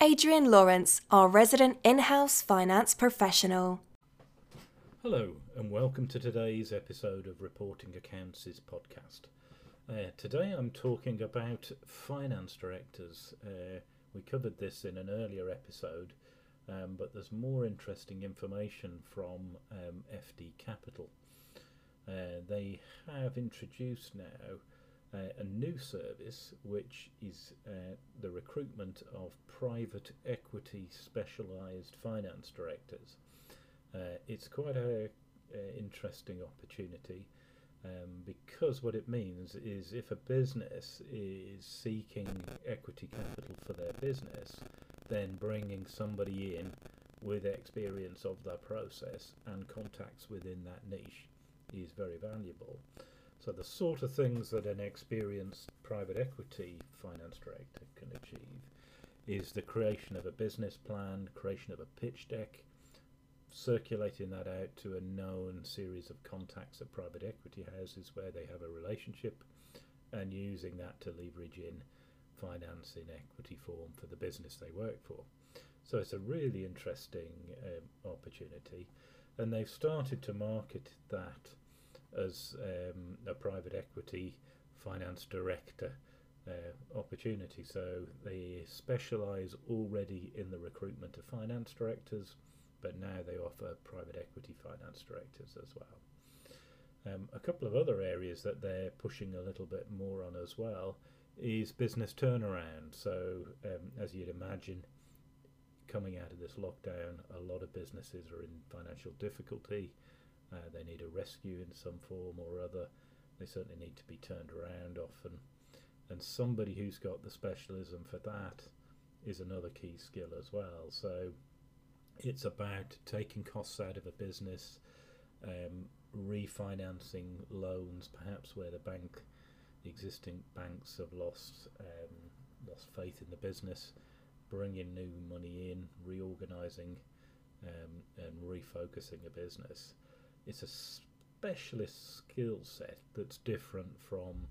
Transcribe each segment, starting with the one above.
Adrian Lawrence, our resident in house finance professional. Hello, and welcome to today's episode of Reporting Accounts' podcast. Uh, today I'm talking about finance directors. Uh, we covered this in an earlier episode, um, but there's more interesting information from um, FD Capital. Uh, they have introduced now a new service which is uh, the recruitment of private equity specialized finance directors. Uh, it's quite a, a interesting opportunity um, because what it means is if a business is seeking equity capital for their business, then bringing somebody in with experience of that process and contacts within that niche is very valuable. So the sort of things that an experienced private equity finance director can achieve is the creation of a business plan, creation of a pitch deck, circulating that out to a known series of contacts at private equity houses where they have a relationship and using that to leverage in finance in equity form for the business they work for. So it's a really interesting um, opportunity and they've started to market that as um, a private equity finance director uh, opportunity. So they specialise already in the recruitment of finance directors, but now they offer private equity finance directors as well. Um, a couple of other areas that they're pushing a little bit more on as well is business turnaround. So, um, as you'd imagine, coming out of this lockdown, a lot of businesses are in financial difficulty. Uh, they need a rescue in some form or other. They certainly need to be turned around often. And somebody who's got the specialism for that is another key skill as well. So it's about taking costs out of a business, um, refinancing loans, perhaps where the bank, the existing banks have lost um, lost faith in the business, bringing new money in, reorganising, um, and refocusing a business it's a specialist skill set that's different from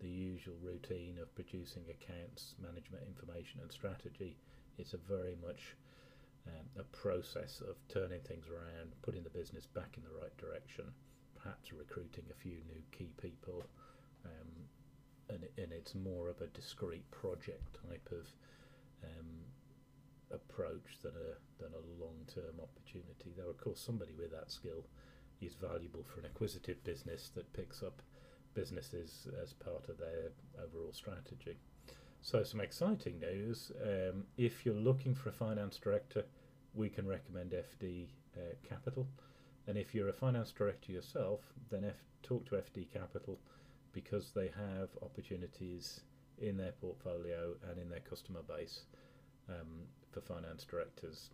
the usual routine of producing accounts, management information, and strategy. It's a very much um, a process of turning things around, putting the business back in the right direction, perhaps recruiting a few new key people, um, and, and it's more of a discrete project type of um, approach than a than a long term opportunity. Though of course somebody with that skill is valuable for an acquisitive business that picks up businesses as part of their overall strategy. So, some exciting news. Um, if you're looking for a finance director, we can recommend FD uh, Capital. And if you're a finance director yourself, then F- talk to FD Capital because they have opportunities in their portfolio and in their customer base um, for finance directors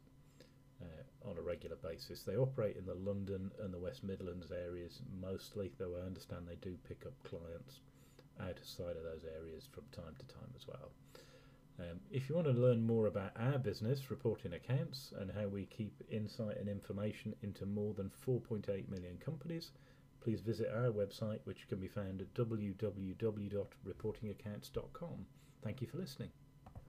uh, on a regular basis. They operate in the London and the West Midlands areas mostly, though I understand they do pick up clients outside of those areas from time to time as well. Um, if you want to learn more about our business, reporting accounts, and how we keep insight and information into more than 4.8 million companies, please visit our website, which can be found at www.reportingaccounts.com. Thank you for listening.